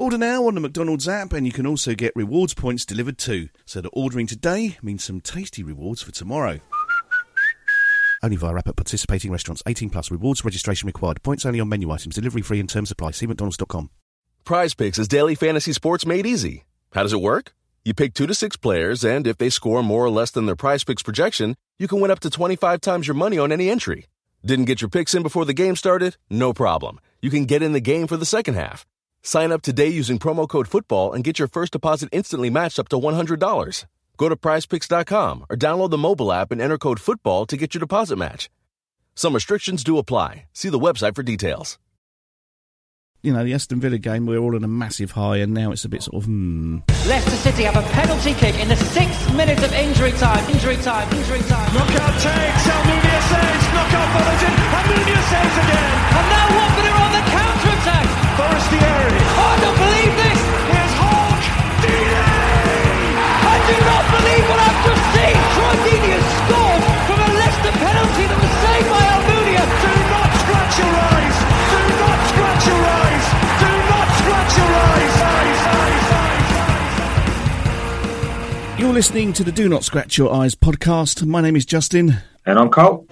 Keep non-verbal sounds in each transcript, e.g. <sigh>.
Order now on the McDonald's app, and you can also get rewards points delivered too. So that ordering today means some tasty rewards for tomorrow. Only via app at participating restaurants. 18 plus. Rewards registration required. Points only on menu items. Delivery free and terms apply. See mcdonalds.com. Prize Picks is daily fantasy sports made easy. How does it work? You pick two to six players, and if they score more or less than their Prize Picks projection, you can win up to 25 times your money on any entry. Didn't get your picks in before the game started? No problem. You can get in the game for the second half. Sign up today using promo code FOOTBALL and get your first deposit instantly matched up to $100. Go to prizepicks.com or download the mobile app and enter code FOOTBALL to get your deposit match. Some restrictions do apply. See the website for details. You know, the Aston Villa game, we're all on a massive high, and now it's a bit sort of hmm. Leicester City have a penalty kick in the sixth minute of injury time. Injury time. Injury time. Knockaert takes. Almunia saves. Knockaert follows in. Almunia saves again. And now Watford are on the counter attack. Forestieri. Oh, I don't believe this. Here's Hogg. Deeney. I do not believe what I've just seen. Troy Deeney has scored from a Leicester penalty that was saved by Almunia. Do not scratch your eyes. Do not scratch your eyes. Do not scratch your eyes. Eyes, eyes, eyes, eyes. You're listening to the Do Not Scratch Your Eyes podcast. My name is Justin. And I'm Cole.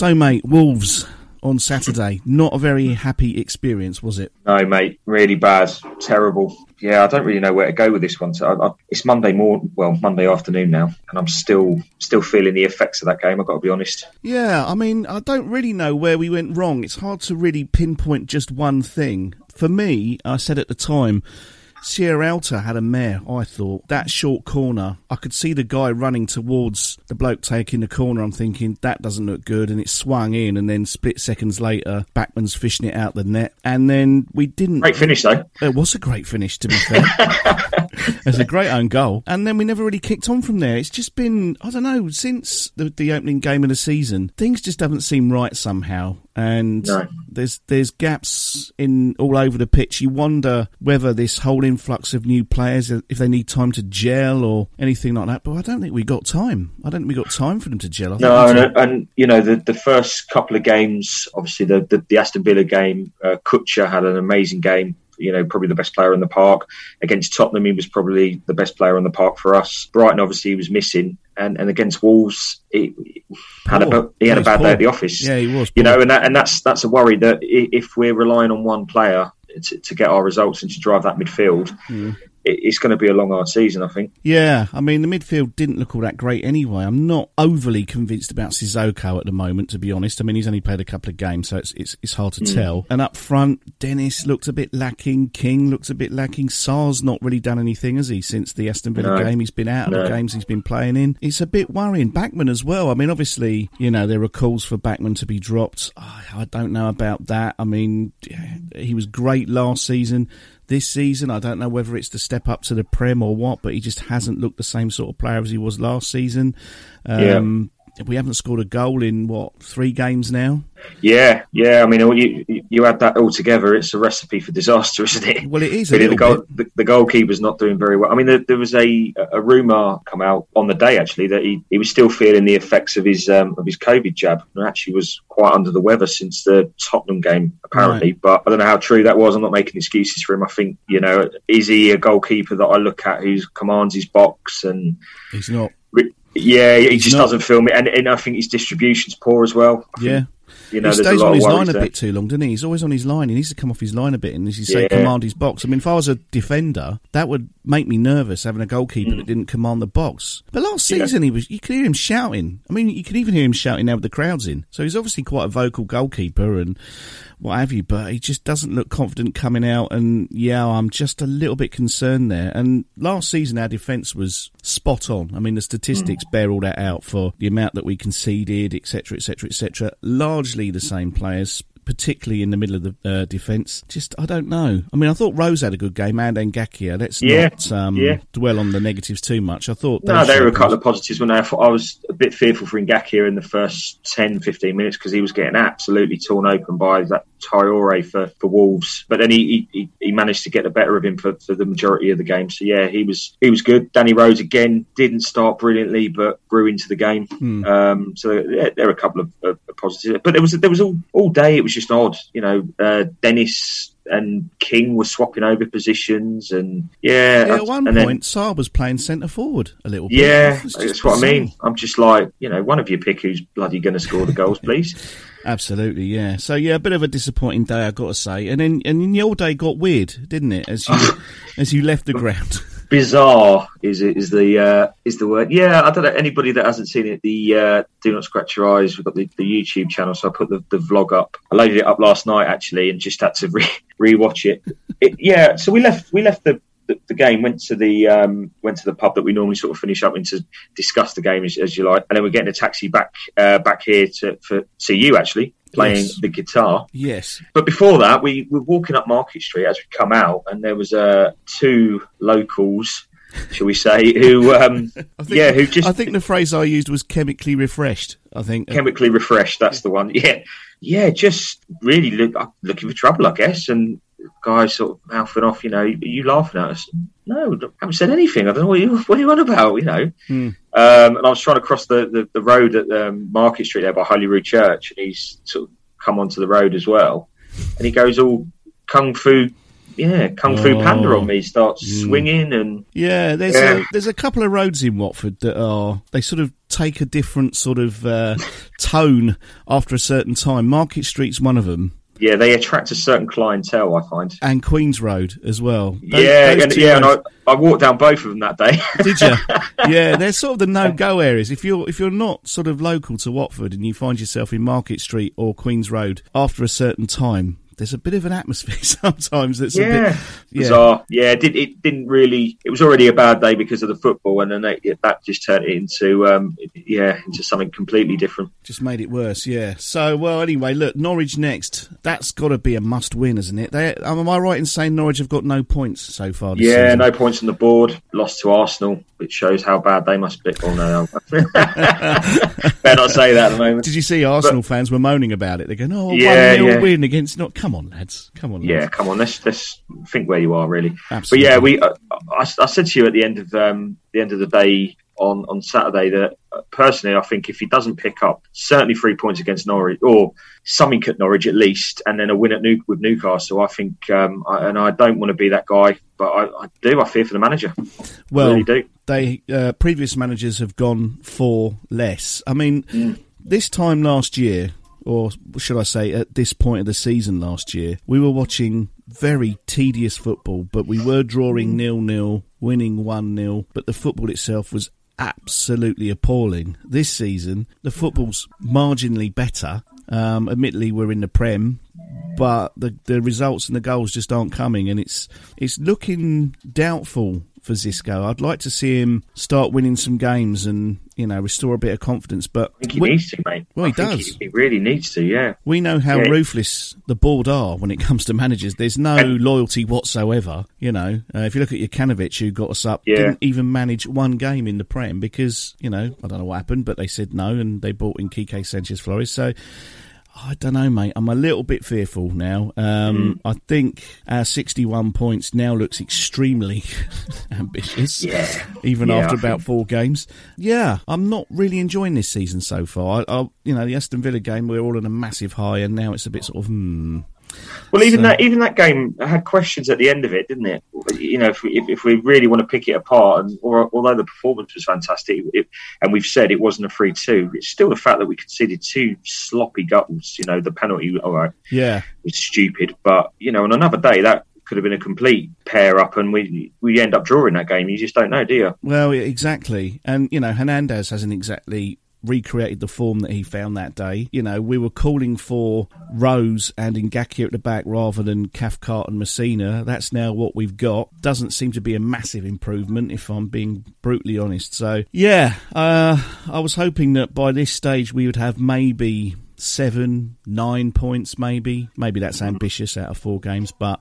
So, mate, Wolves on Saturday. Not a very happy experience, was it? No, mate, really bad, terrible. Yeah, I don't really know where to go with this one. So I, I, it's Monday morning, well, Monday afternoon now, and I'm still still feeling the effects of that game. I've got to be honest. Yeah, I mean, I don't really know where we went wrong. It's hard to really pinpoint just one thing. For me, I said at the time, Sierralta had a mare, I thought. That short corner, I could see the guy running towards the bloke taking the corner. I'm thinking, that doesn't look good. And it swung in, and then split seconds later, Bachmann's fishing it out the net. And then we didn't. Great finish though. It was a great finish, to be fair. <laughs> It's a great own goal. And then we never really kicked on from there. It's just been, I don't know, since the, the opening game of the season, things just haven't seemed right somehow. And No. there's there's gaps in all over the pitch. You wonder whether this whole influx of new players, if they need time to gel or anything like that. But I don't think we got time. I don't think we got time for them to gel. I No, and, and you know the the first couple of games, obviously the the, the Aston Villa game, uh, Kucka had an amazing game. You know, probably the best player in the park against Tottenham. He was probably the best player in the park for us. Brighton, obviously, he was missing, and, and against Wolves, he, had a he had a bad he's day at the office. Yeah, he was You know, and that and that's that's a worry that if we're relying on one player to, to get our results and to drive that midfield, Hmm. It, it's going to be a long hard season. I think. Yeah, I mean the midfield didn't look all that great anyway. I'm not overly convinced about Sissoko at the moment, to be honest. I mean he's only played a couple of games, so it's it's, it's hard to hmm. tell. And up front, Dennis looked a bit lacking. King looks a bit lacking. Sarr's not really done anything, has he, since the Aston Villa No. game? He's been out of the games he's been playing in. It's a bit worrying. Bachmann as well. I mean, obviously, you know there are calls for Bachmann to be dropped. I I don't know about that. I mean, he was great last season. This season, I don't know whether it's to step up to the Prem or what, but he just hasn't looked the same sort of player as he was last season. Um, We haven't scored a goal in what three games now. Yeah, yeah. I mean, you you add that all together, it's a recipe for disaster, isn't it? Well, it is Really, the, goal, the, the goalkeeper's not doing very well. I mean, there, there was a a rumor come out on the day actually that he, he was still feeling the effects of his um, of his COVID jab and actually was quite under the weather since the Tottenham game apparently. But I don't know how true that was. I'm not making excuses for him. I think you know, is he a goalkeeper that I look at who commands his box and He's not. Yeah, he just doesn't film it, and, and I think his distribution's poor as well. I think Yeah. You know, he stays a lot on his line a bit too long, doesn't he? He's always on his line. He needs to come off his line a bit and, as you say, Yeah. command his box. I mean, if I was a defender, that would make me nervous having a goalkeeper that didn't command the box. But last Mm. Yeah. season, he was. You could hear him shouting. I mean, you could even hear him shouting now with the crowds in. So he's obviously quite a vocal goalkeeper and what have you. But he just doesn't look confident coming out. And yeah, I'm just a little bit concerned there. And last season, our defence was spot on. I mean, the statistics Mm. bear all that out for the amount that we conceded, etc., etc., etc. Largely the same players. Particularly in the middle of the uh, defence, just I don't know. I mean, I thought Rose had a good game and Ngakia. Let's Yeah, not um, yeah. dwell on the negatives too much. I thought No, there were a couple of positives when I thought I was a bit fearful for Ngakia in the first 10, 15 minutes because he was getting absolutely torn open by that Traore for, for Wolves. But then he, he, he managed to get the better of him for, for the majority of the game. So yeah, he was he was good. Danny Rose again didn't start brilliantly, but grew into the game. Hmm. Um, so yeah, there were a couple of, of, of positives. But there was there was all, all day. It was just odd. You know, uh, Dennis and King were swapping over positions, and yeah, Yeah, at one and then- point, Saab was playing centre forward a little bit. yeah, that's what I mean. I'm just like, you know, one of you pick who's bloody going to score the goals, <laughs> please. Absolutely, yeah. So yeah, a bit of a disappointing day, I got to say. And then and then your day got weird, didn't it? As you <laughs> as you left the ground. Bizarre is is the uh, is the word. Yeah, I don't know anybody that hasn't seen it. The uh, Do Not Scratch Your Eyes. We've got the, the YouTube channel, so I put the, the vlog up. I loaded it up last night actually, and just had to re <laughs> rewatch it. it. Yeah, so we left we left the. The, game went to the um, went to the pub that we normally sort of finish up in to discuss the game as, as you like, and then we're getting a taxi back uh, back here to for see you actually playing Yes. the guitar. yes. But before that, we were walking up Market Street as we come out, and there was uh, two locals, shall we say, who, <laughs> um, I think, yeah, who just I think the phrase I used was chemically refreshed. I think. chemically refreshed. That's the one. Yeah, yeah, just really look, looking for trouble, I guess. And guys sort of mouthing off, you know, are you laughing at us? No, I haven't said anything. I don't know what you <laughs> what are you on about, you know. Hmm. Um, and I was trying to cross the, the, the road at um, Market Street there by Holyrood Church, and he's sort of come onto the road as well, and he goes all kung fu. Yeah, kung fu Oh. panda on me. Starts Mm. swinging and Yeah, there's Yeah. a there's a couple of roads in Watford that are they sort of take a different sort of uh, <laughs> tone after a certain time. Market Street's one of them, yeah, they attract a certain clientele. I find. and Queens Road as well. Those- yeah, those and, yeah, and I, I walked down both of them that day. <laughs> Did you? <laughs> yeah, they're sort of the no-go areas. If you're if you're not sort of local to Watford and you find yourself in Market Street or Queens Road after a certain time, there's a bit of an atmosphere <laughs> sometimes that's a bit yeah. bizarre. Yeah, it, did, it didn't really. It was already a bad day because of the football, and then it, it- that just turned it into um, yeah, into something completely different. Just made it worse, yeah. So, well, anyway, look, Norwich next. That's got to be a must-win, isn't it? They, am I right in saying Norwich have got no points so far? This Yeah, season? no points on the board. Lost to Arsenal, which shows how bad they must be. Oh no, <laughs> better not say that at the moment. Did you see Arsenal fans were moaning about it? They're going, "Oh, Yeah, one 0 yeah. win against not." Come on, lads. Come on, Yeah, come on, let's let's think where you are really. Absolutely. But yeah, we. Uh, I, I said to you at the end of um, the end of the day on on Saturday that personally, I think if he doesn't pick up certainly three points against Norwich or something at Norwich at least, and then a win at New- with Newcastle, I think. Um, I, and I don't want to be that guy, but I, I do. I fear for the manager. Well, I really do. they uh, previous managers have gone for less. I mean, this time last year, or should I say, at this point of the season last year, we were watching very tedious football, but we were drawing nil nil, winning one 0 but the football itself was absolutely appalling. This season, the football's marginally better. Um, admittedly, we're in the Prem, but the the results and the goals just aren't coming, and it's it's looking doubtful for Xisco. I'd like to see him start winning some games and you know restore a bit of confidence. But I think he we, needs to, mate. Well, he I think does. He, he really needs to. Yeah. we know how Yeah. ruthless the board are when it <laughs> comes to managers. There's no And- loyalty whatsoever. You know, uh, if you look at Jokanovic, who got us up, Yeah. didn't even manage one game in the Prem because you know I don't know what happened, but they said no and they brought in Quique Sanchez Flores. So. I don't know, mate. I'm a little bit fearful now. Um, I think our 61 points now looks extremely <laughs> ambitious. Yeah. Even Yeah, after about four games. Yeah, I'm not really enjoying this season so far. I, I, you know, the Aston Villa game, we're all on a massive high, and now it's a bit sort of, hmm. Well, even So- that even that game had questions at the end of it, didn't it? You know, if we, if, if we really want to pick it apart, and or, although the performance was fantastic, it, and we've said it wasn't a free two, it's still the fact that we conceded two sloppy goals. You know, the penalty, all right, Yeah. was stupid, but you know, on another day that could have been a complete pair up, and we we end up drawing that game. You just don't know, do you? Well, exactly. And, you know, Hernandez hasn't exactly recreated the form that he found that day. You know, we were calling for Rose and Ngakia at the back rather than Cathcart and Masina. That's now what we've got. Doesn't seem to be a massive improvement, if I'm being brutally honest. So, yeah, uh, I was hoping that by this stage we would have maybe seven, nine points, maybe. Maybe that's ambitious out of four games, but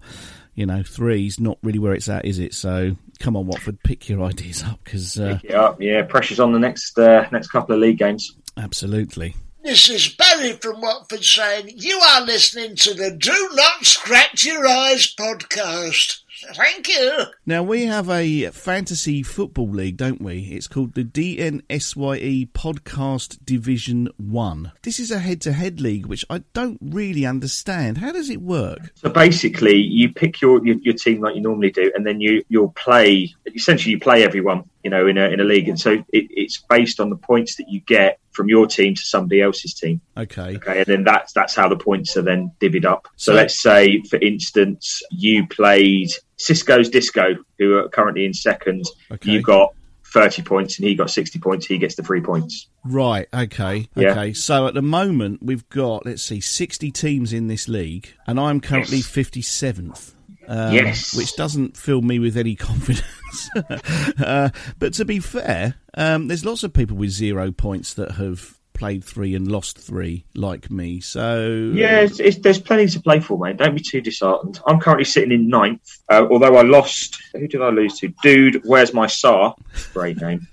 you know, three's not really where it's at, is it? So come on, Watford, pick your ideas up because uh, Yeah, yeah. Pressure's on the next uh, next couple of league games. absolutely. This is Barry from Watford saying you are listening to the Do Not Scratch Your Eyes podcast. Thank you. Now we have a fantasy football league, don't we? It's called the DNSYE Podcast Division One. This is a head-to-head league, which I don't really understand. How does it work? So basically, you pick your, your your team like you normally do, and then you you'll play. Essentially, you play everyone, you know, in a in a league, and so it, it's based on the points that you get from your team to somebody else's team. Okay. Okay, and then that's that's how the points are then divvied up. So, So- let's say, for instance, you played Cisco's Disco, who are currently in second. Okay. You got thirty points, and he got sixty points. He gets the three points. Right. Okay. Yeah. Okay. So at the moment we've got let's see, sixty teams in this league, and I'm currently Yes. fifty-seventh. Um, Yes. which doesn't fill me with any <laughs> confidence. uh, but to be fair, um, there's lots of people with zero points that have played three and lost three, like me. So Yeah, it's, it's, there's plenty to play for, mate. Don't be too disheartened. I'm currently sitting in ninth, uh, although I lost. Who did I lose to? Dude, where's my SAR? Great name.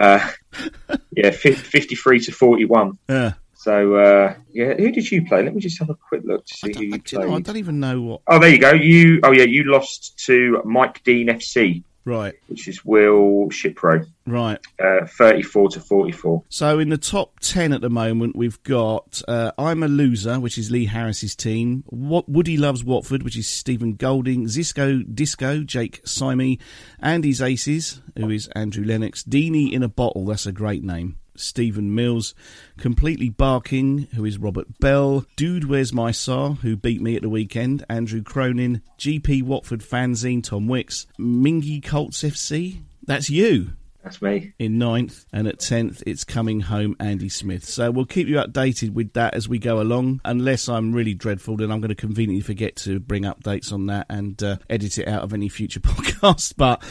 uh, <laughs> yeah, fi 53 to 41. Yeah. So, uh, yeah, who did you play? Let me just have a quick look to see who you I- Know, I don't even know what. Oh, there you go. You, oh yeah, you lost to Mike Dean FC, Right. which is Will Shipro, Right. uh, 34 to 44. So in the top ten at the moment, we've got uh, I'm a loser, which is Lee Harris's team. What Woody loves Watford, which is Stephen Golding. Zisco Disco, Jake Simey, Andy's Aces, who is Andrew Lennox. Deanie in a bottle, that's a great name. Stephen Mills, completely barking, who is Robert Bell, Dude Where's My Sar, who beat me at the weekend, Andrew Cronin, GP Watford fanzine, Tom Wicks, Mingy Colts FC, that's you That's me. in ninth, and at tenth, it's coming home Andy Smith. So we'll keep you updated with that as we go along. Unless I'm really dreadful, then I'm going to conveniently forget to bring updates on that and uh, edit it out of any future <laughs> podcast. But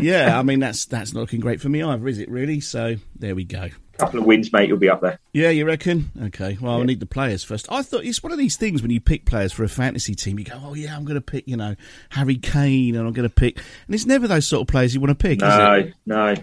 yeah, I mean that's that's not looking great for me either, is it? Really? So there we go. Couple of wins, mate. You'll be up there. Yeah, you reckon? Okay. Well, I need the players first. I thought it's one of these things when you pick players for a fantasy team, you go, "Oh yeah, I'm going to pick, you know, Harry Kane, and I'm going to pick," and it's never those sort of players you want to pick, is it? No, no.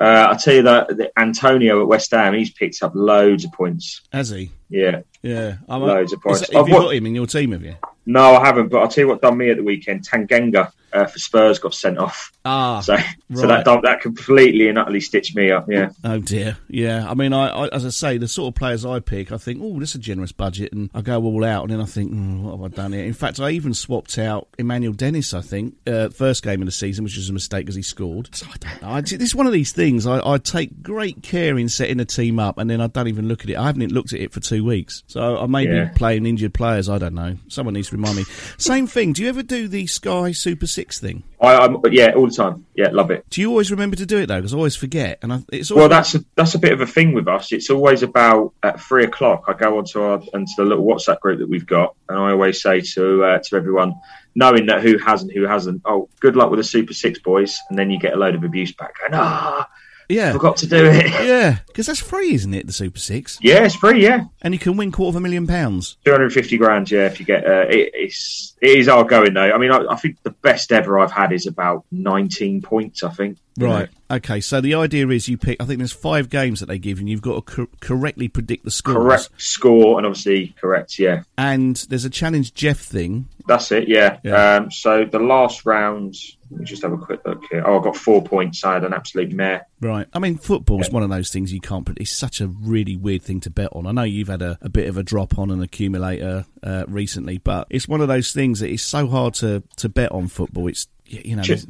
Uh, I'll tell you that, that Antonio at West Ham, he's picked up loads of points. Has he? Yeah. Yeah. I'm Loads of points. that- Have I've you got him in your team? Have you? No, I haven't, but I'll tell you what done me at the weekend. Tanganga uh, for Spurs got sent off. Ah, So, so that that completely and utterly stitched me up. Yeah. Oh dear, yeah. I mean, I, I as I say, the sort of players I pick, I think, oh, this is a generous budget, and I go all out, and then I think, mm, what have I done here? In fact, I even swapped out Emmanuel Dennis. I think uh, first game of the season, which was a mistake because he scored. So I don't know. I, this is one of these things. I, I take great care in setting a team up, and then I don't even look at it. I haven't looked at it for two weeks, so I may Yeah. be playing injured players. I don't know. Someone needs to remind me. Same thing. Do you ever do the Sky Super Six thing? I, I'm, yeah, all the time. Yeah, love it. Do you always remember to do it though? Because I always forget, and I, it's always Well, that's a, that's a bit of a thing with us. It's always about at three o'clock. I go onto our onto the little WhatsApp group that we've got, and I always say to uh, to everyone, knowing that who has and who hasn't. Oh, good luck with the Super Six boys, and then you get a load of abuse back. And ah, yeah. forgot to do it. <laughs> Yeah, because that's free, isn't it? The Super Six, yeah, it's free. Yeah, and you can win quarter of a million pounds. two hundred fifty grand. Yeah, if you get uh, it, it's it is our going though. I mean, I, I think the best ever I've had is about nineteen points. I think you know. Okay. So the idea is you pick. I think there's five games that they give, you, and you've got to cor- correctly predict the score. Correct score and obviously correct. Yeah, And there's a challenge Jeff thing. that's it. Yeah. Yeah. Um, so the last round, let me just have a quick look here. Oh, I got four points. I had an absolute mare. Right. I mean, football football's one of those things you can't. predict. It's such a really weird thing to bet on. I know you've had a, a bit of a drop on an accumulator uh, recently, but it's one of those things that is so hard to to bet on football. It's you know. Just-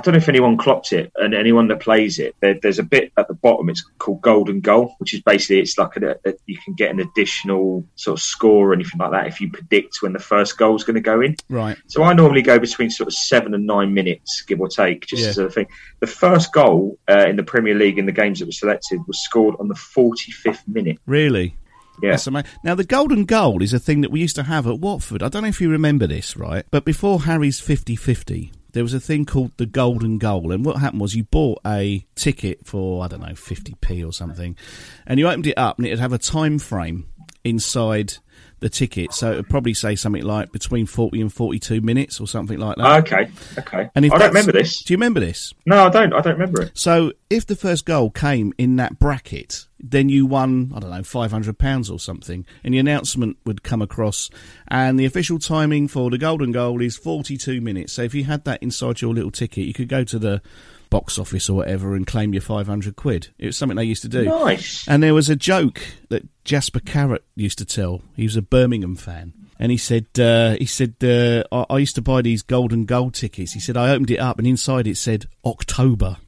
I don't know if anyone clocked it, and anyone that plays it, there, there's a bit at the bottom. It's called golden goal, which is basically it's like a, a, you can get an additional sort of score or anything like that if you predict when the first goal is going to go in. Right. So I normally go between sort of seven and nine minutes, give or take, just Yeah. as a thing. The first goal uh, in the Premier League in the games that were selected was scored on the 45th minute. Really. Yeah. Now, the golden goal is a thing that we used to have at Watford. I don't know if you remember this, right? But before Harry's 50 50, there was a thing called the golden goal. And what happened was you bought a ticket for, I don't know, 50p or something, and you opened it up and it'd have a time frame inside the ticket. So it would probably say something like between 40 and 42 minutes or something like that. Okay, okay. And if I don't remember this. Do you remember this? No, I don't. I don't remember it. So if the first goal came in that bracket, then you won, I don't know, £500 or something. And the announcement would come across. And the official timing for the golden goal is 42 minutes. So if you had that inside your little ticket, you could go to the box office or whatever and claim your 500 quid. It was something they used to do. Nice. And there was a joke that Jasper Carrott used to tell. He was a Birmingham fan. And he said, uh, he said, uh, I, I used to buy these golden gold tickets. He said, I opened it up and inside it said October. <laughs>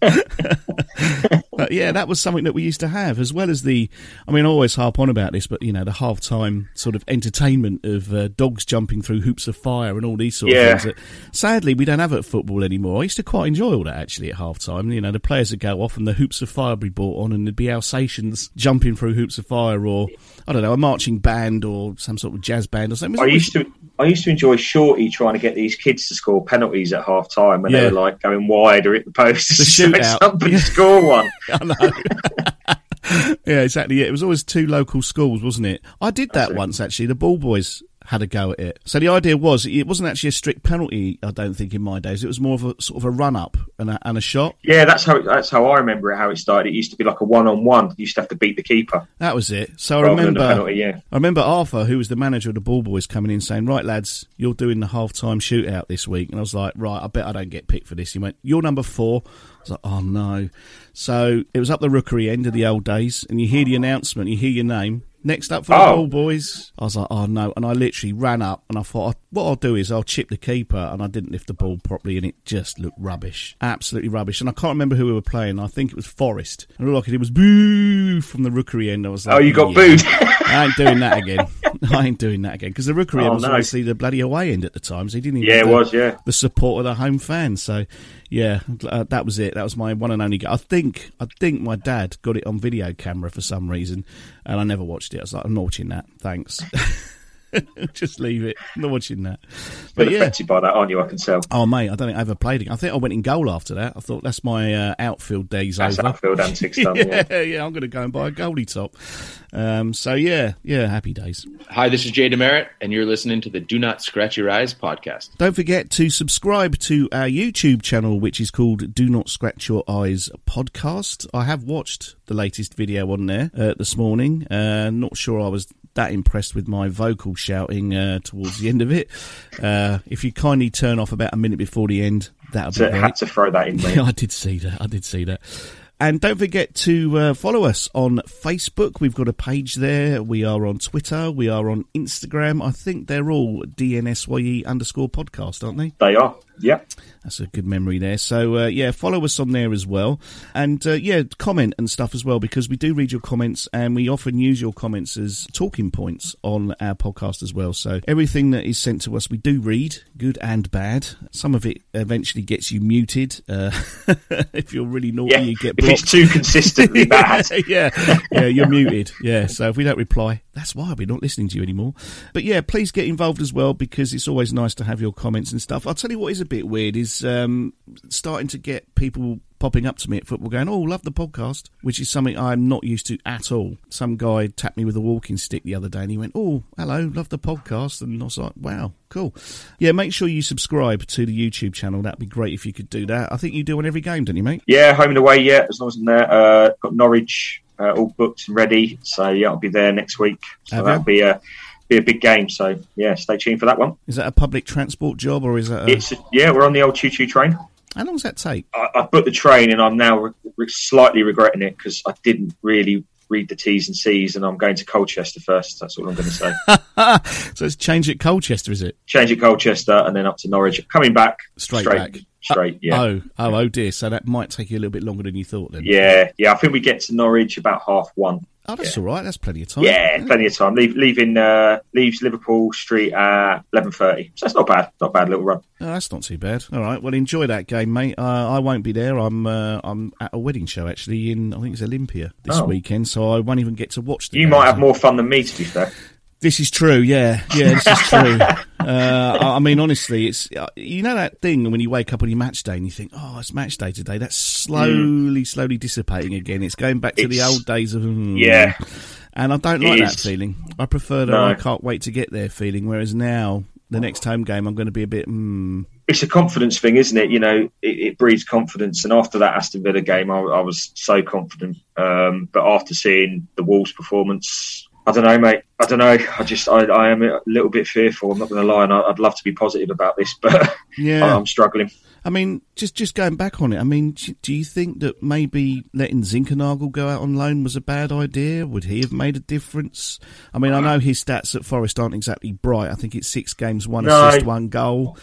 <laughs> <laughs> but yeah, that was something that we used to have, as well as the. I mean, I always harp on about this, but you know, the halftime sort of entertainment of uh, dogs jumping through hoops of fire and all these sort Yeah. of things. That sadly we don't have at football anymore. I used to quite enjoy all that actually at halftime. You know, the players would go off and the hoops of fire would be brought on, and there'd be Alsatians jumping through hoops of fire, or I don't know, a marching band or some sort of jazz band or something. I used to I used to enjoy Shorty trying to get these kids to score penalties at half time when Yeah. they were like going wide or hit the post. The <laughs> shootout. Score one. <laughs> I know. <laughs> yeah, exactly. Yeah, it was always two local schools, wasn't it? I did that once actually. The ball boys had a go at it. So the idea was it wasn't actually a strict penalty. I don't think in my days it was more of a sort of a run up and a, and a shot. Yeah, that's how it, that's how I remember it. How it started. It used to be like a one on one. You used to have to beat the keeper. That was it. So I remember. penalty, yeah. I remember Arthur, who was the manager of the ball boys, coming in saying, "Right, lads, you're doing the half time shootout this week." And I was like, "Right, I bet I don't get picked for this." He went, "You're number four. I was like, "Oh no!" So it was up the rookery end of the old days, and you hear the announcement, you hear your name. Next up for the Oh. ball boys, I was like, "Oh no!" And I literally ran up, and I thought, "What I'll do is I'll chip the keeper," and I didn't lift the ball properly, and it just looked rubbish, absolutely rubbish. And I can't remember who we were playing. I think it was Forest, and all I could hear was "boo" from the rookery end. I was like, Oh, you got "Yeah." booed. I ain't doing that <laughs> again. I ain't doing that again because the Rookery Oh, was no. obviously the bloody away end at the time, so he didn't even Yeah, it the, was, yeah. the support of the home fans. So yeah, uh, that was it. That was my one and only. Go- I think I think my dad got it on video camera for some reason, and I never watched it. I was like, I'm not watching that. Thanks. <laughs> <laughs> Just leave it. I'm not watching that. But But yeah. affected by that, aren't you? I can tell. Oh mate, I don't think I ever played it. I think I went in goal after that. I thought that's my uh, outfield days That's over. outfield antics done. Yeah. <laughs> yeah, yeah, I'm going to go and buy a goalie top. Um, so yeah, yeah, happy days. Hi, this is Jay DeMerit, and you're listening to the Do Not Scratch Your Eyes podcast. Don't forget to subscribe to our YouTube channel, which is called Do Not Scratch Your Eyes Podcast. I have watched the latest video on there uh, this morning. Uh, not sure I was that impressed with my vocal shouting uh, towards the end of it. Uh, if you kindly turn off about a minute before the end, that'll So be great. had to throw that in. Yeah, <laughs> I did see that. I did see that. And don't forget to uh, follow us on Facebook. We've got a page there. We are on Twitter. We are on Instagram. I think they're all DNSYE underscore podcast, aren't they? They are. Yeah. That's a good memory there. So uh, yeah, follow us on there as well, and uh, yeah, comment and stuff as well because we do read your comments and we often use your comments as talking points on our podcast as well. So everything that is sent to us, we do read, good and bad. Some of it eventually gets you muted. Uh, <laughs> if you're really naughty, Yeah. you get If it's too consistently bad. <laughs> yeah, yeah, you're muted. Yeah, so if we don't reply, that's why we're not listening to you anymore. But yeah, please get involved as well because it's always nice to have your comments and stuff. I'll tell you what is a bit weird is um, starting to get people popping up to me at football going, Oh, love the podcast, which is something I'm not used to at all. Some guy tapped me with a walking stick the other day and he went, Oh, hello, love the podcast. And I was like, Wow, cool. Yeah, make sure you subscribe to the YouTube channel. That'd be great if you could do that. I think you do on every game, don't you, mate? Yeah, home and away. Yeah, as long as I'm there. Uh, got Norwich uh, all booked and ready. So yeah, I'll be there next week. So Have that'll you? be a be a big game. So yeah, stay tuned for that one. Is that a public transport job or is that a... It's yeah, we're on the old choo choo train. How long does that take? I, I booked the train and I'm now re- slightly regretting it because I didn't really read the T's and C's and I'm going to Colchester first. That's all I'm going to say. <laughs> so it's change at Colchester, is it? Change at Colchester and then up to Norwich. Coming back Straight straight, back. straight. Yeah. Oh, oh, oh dear. So that might take you a little bit longer than you thought then. Yeah, yeah. I think we get to Norwich about half one. Oh, that's all right. That's plenty of time. Yeah, plenty of time. Leave, leaving uh, leaves Liverpool Street at eleven thirty. So that's not bad. Not bad little run. Oh, that's not too bad. All right. Well, enjoy that game, mate. Uh, I won't be there. I'm uh, I'm at a wedding show actually in I think it's Olympia this Oh. weekend, so I won't even get to watch. The You game. might have more fun than me, to be fair. This is true. Yeah, yeah. This is true. <laughs> uh, I mean, honestly, it's uh, you know that thing when you wake up on your match day and you think, "Oh, it's match day today." That's slowly, slowly dissipating again. It's going back to the Mm. Old days of mm. Yeah. And I don't like that feeling. I prefer the No. I can't wait to get there feeling. Whereas now, the next home game, I'm going to be a bit. Mm, It's a confidence thing, isn't it? You know, it, it breeds confidence. And after that Aston Villa game, I, I was so confident. Um, but after seeing the Wolves' performance, I don't know, mate. I don't know. I just, I, I am a little bit fearful. I'm not going to lie, and I, I'd love to be positive about this, but <laughs> Yeah. I'm struggling. I mean, just just going back on it. I mean, do, you think that maybe letting Zinckernagel go out on loan was a bad idea? Would he have made a difference? I mean, I know his stats at Forest aren't exactly bright. I think it's six games, one No. assist, one goal.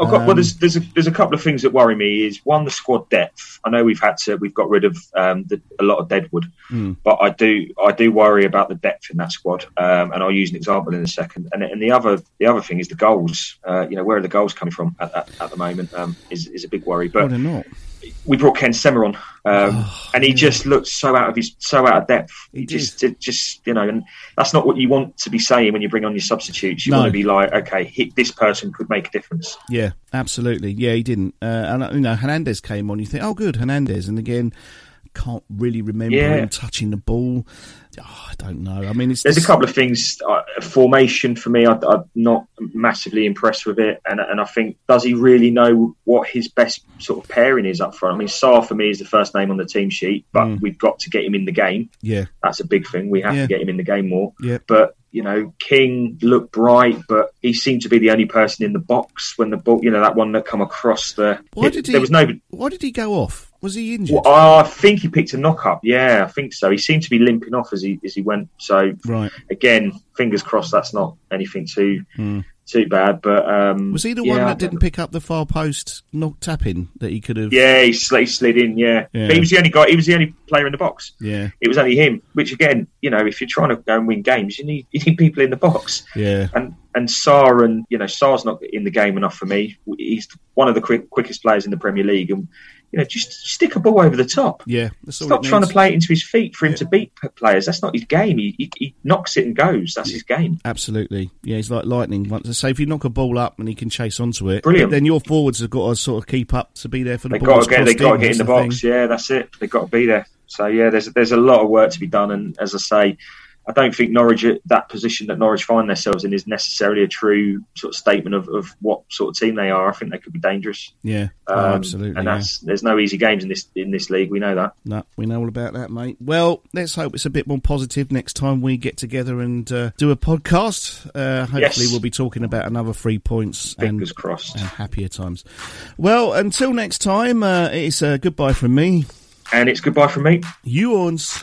I've got, well, Um, there's there's a, there's a couple of things that worry me. Is one the squad depth. I know we've had to we've got rid of um, the, a lot of deadwood, Hmm. but I do I do worry about the depth in that squad. Um, and I'll use an example in a second. And, and the other the other thing is the goals. Uh, you know where are the goals coming from at, at, at the moment um, is is a big worry. But they're not. We brought Ken Sema on, um, and he just looked so out of his so out of depth. Oh, He He just just you know, and that's not what you want to be saying when you bring on your substitutes. You No. want to be like, okay, hit, this person could make a difference. Yeah, absolutely. Yeah, he didn't. Uh, and you know, Hernandez came on. You think, oh, good, Hernandez. And again, can't really remember Yeah. him touching the ball. Oh, I don't know. I mean, it's There's a couple of things. Uh, formation for me, I, I'm not massively impressed with it, and and I think does he really know what his best sort of pairing is up front? I mean, Sarr for me is the first name on the team sheet, but Mm. we've got to get him in the game. Yeah, That's a big thing. We have Yeah. to get him in the game more. yeah. But you know, King looked bright, but he seemed to be the only person in the box when the ball, you know, that one that come across the. Why did he? There was no. Why did he go off? Was he injured? Well, I think he picked a knock up. Yeah, I think so. He seemed to be limping off as he as he went. So Right. again, fingers crossed that's not anything too Hmm. too bad. But um, Was he the yeah, one that didn't pick up the far post knock tap in that he could have? Yeah, he slid, he slid in. Yeah. Yeah. but he was the only guy. He was the only player in the box. Yeah. It was only him. Which again, you know, if you're trying to go and win games, you need you need people in the box. Yeah. And and Sarr and you know Sarr's not in the game enough for me. He's one of the quick, quickest players in the Premier League, and you know just stick a ball over the top. Yeah. That's Stop trying to play it into his feet for him to beat players. That's not his game. He, he, he knocks it and goes. That's his game. Absolutely. Yeah, he's like lightning. Once so if you knock a ball up and he can chase onto it, Brilliant. then your forwards have got to sort of keep up to be there for the They ball. got to get. They got to get in the That's box. thing. Yeah, that's it. They've got to be there. So yeah, there's there's a lot of work to be done. And as I say, I don't think Norwich that position that Norwich find themselves in is necessarily a true sort of statement of, of what sort of team they are. I think they could be dangerous. Yeah. Um, oh, absolutely. And yeah. that's there's no easy games in this in this league. We know that. No, we know all about that, mate. Well, let's hope it's a bit more positive next time we get together and uh, do a podcast. Uh, hopefully, Yes. we'll be talking about another three points Fingers and, crossed. and happier times. Well, until next time, uh, it's uh, goodbye from me. And it's goodbye from me. You ons.